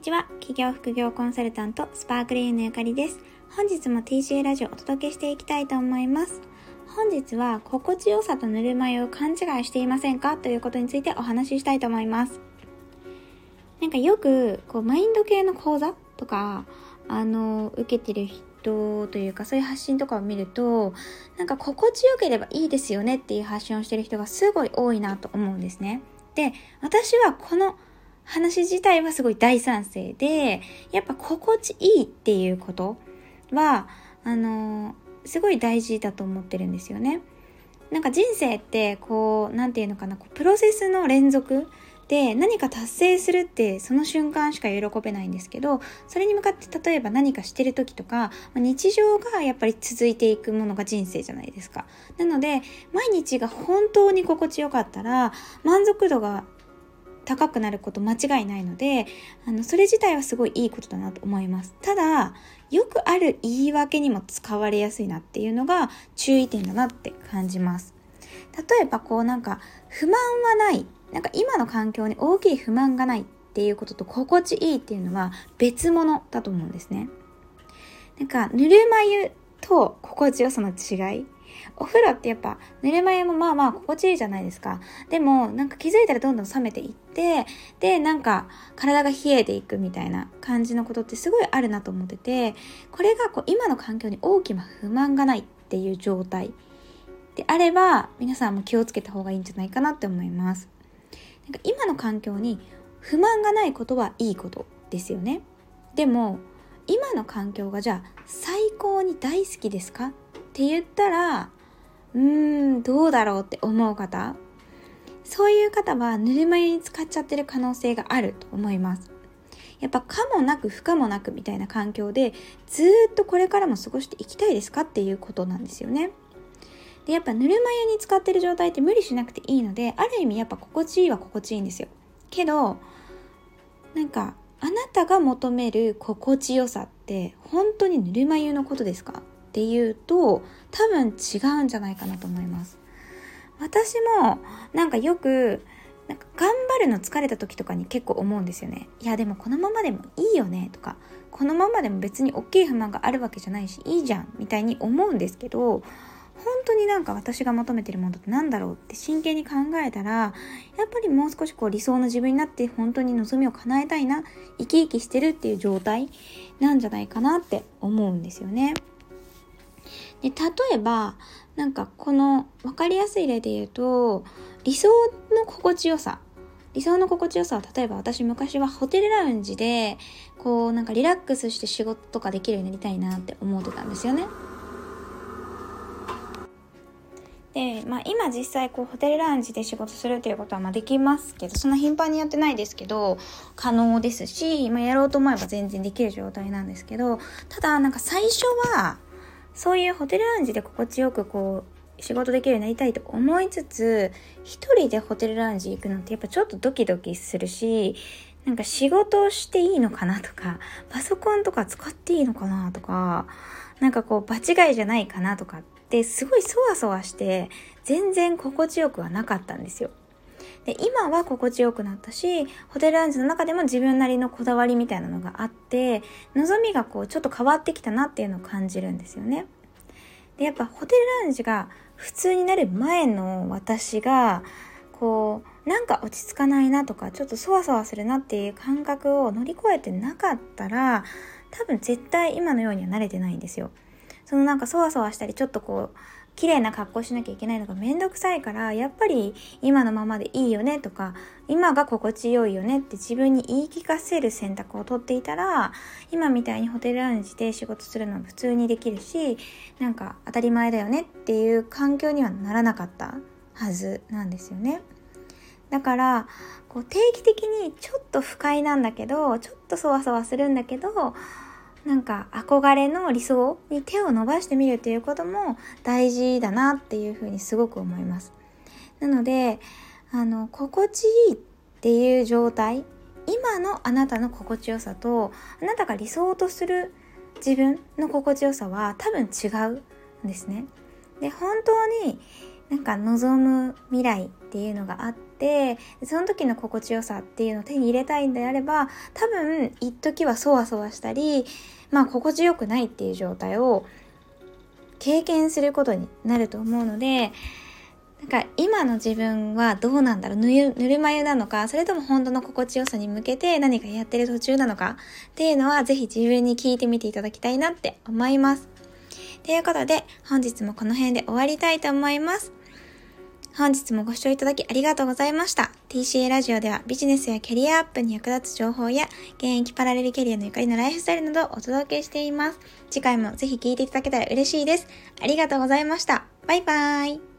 にちは。企業副業コンサルタントスパークリーのゆかりです。本日も TCA ラジオをお届けしていきたいと思います。本日は心地よさとぬるま湯を勘違いしていませんか？ということについてお話ししたいと思います。なんかよくこうマインド系の講座とかあの受けてる人というかそういう発信とかを見るとなんか心地よければいいですよねっていう発信をしてる人がすごい多いなと思うんですね。で私はこの話自体はすごい大賛成で、やっぱ心地いいっていうことは、あのすごい大事だと思ってるんですよね。なんか人生ってこう、なんていうのかな、こうプロセスの連続で何か達成するってその瞬間しか喜べないんですけど、それに向かって例えば何かしてる時とか、日常がやっぱり続いていくものが人生じゃないですか。なので、毎日が本当に心地よかったら、満足度が高くなること間違いないのであのそれ自体はすごいいいことだなと思います。ただよくある言い訳にも使われやすいなっていうのが注意点だなって感じます。例えばこうなんか不満はない。なんか今の環境に大きい不満がないっていうことと心地いいっていうのは別物だと思うんですね。なんかぬるま湯と心地よさの違いお風呂ってやっぱぬるま湯もまあまあ心地いいじゃないですか。でもなんか気づいたらどんどん冷めていって、でなんか体が冷えていくみたいな感じのことってすごいあるなと思ってて、これがこう今の環境に大きな不満がないっていう状態であれば皆さんも気をつけた方がいいんじゃないかなって思います。なんか今の環境に不満がないことはいいことですよね。でも今の環境がじゃあ最高に大好きですか？って言ったらうーんどうだろうって思う方。そういう方はぬるま湯に使っちゃってる可能性があると思います。やっぱ可もなく不可もなくみたいな環境でずっとこれからも過ごしていきたいですかっていうことなんですよね。でやっぱぬるま湯に使ってる状態って無理しなくていいのである意味やっぱ心地いいは心地いいんですよ。けどなんかあなたが求める心地よさって本当にぬるま湯のことですか？っていうと多分違うんじゃないかなと思います。私もなんかよくなんか頑張るの疲れた時とかに結構思うんですよね。いやでもこのままでもいいよねとか。このままでも別に大きい不満があるわけじゃないしいいじゃんみたいに思うんですけど本当になんか私が求めてるものって何だろうって真剣に考えたらやっぱりもう少しこう理想の自分になって本当に望みを叶えたいな生き生きしてるっていう状態なんじゃないかなって思うんですよね。で例えばなんかこの分かりやすい例で言うと理想の心地よさ理想の心地よさは例えば私昔はホテルラウンジでこうなんかリラックスして仕事とかできるようになりたいなって思ってたんですよね。で、まあ、今実際こうホテルラウンジで仕事するっていうことはまあできますけどそんな頻繁にやってないですけど可能ですし、まあ、やろうと思えば全然できる状態なんですけどただなんか最初はそういうホテルラウンジで心地よくこう仕事できるようになりたいと思いつつ一人でホテルラウンジ行くのってやっぱちょっとドキドキするしなんか仕事をしていいのかなとかパソコンとか使っていいのかなとかなんかこう場違いじゃないかなとかってすごいそわそわして全然心地よくはなかったんですよ。で今は心地よくなったしホテルラウンジの中でも自分なりのこだわりみたいなのがあって望みがこうちょっと変わってきたなっていうのを感じるんですよね。でやっぱホテルラウンジが普通になる前の私がこうなんか落ち着かないなとかちょっとそわそわするなっていう感覚を乗り越えてなかったら多分絶対今のようには慣れてないんですよ。そのなんかそわそわしたりちょっとこう綺麗な格好しなきゃいけないのがめんどくさいからやっぱり今のままでいいよねとか今が心地よいよねって自分に言い聞かせる選択をとっていたら今みたいにホテルラウンジで仕事するのも普通にできるしなんか当たり前だよねっていう環境にはならなかったはずなんですよね。だからこう定期的にちょっと不快なんだけどちょっとそわそわするんだけどなんか憧れの理想に手を伸ばしてみるということも大事だなっていうふうにすごく思います。なので、あの、心地いいっていう状態、今のあなたの心地よさと、あなたが理想とする自分の心地よさは多分違うんですね。で、本当になんか望む未来っていうのがあって、その時の心地よさっていうのを手に入れたいんであれば、多分、一時はそわそわしたり、まあ、心地よくないっていう状態を経験することになると思うので、なんか今の自分はどうなんだろうぬるま湯なのか、それとも本当の心地よさに向けて何かやってる途中なのかっていうのはぜひ自分に聞いてみていただきたいなって思います。ということで本日もこの辺で終わりたいと思います。本日もご視聴いただきありがとうございました。TCA ラジオではビジネスやキャリアアップに役立つ情報や現役パラレルキャリアのゆかりのライフスタイルなどをお届けしています。次回もぜひ聴いていただけたら嬉しいです。ありがとうございました。バイバーイ。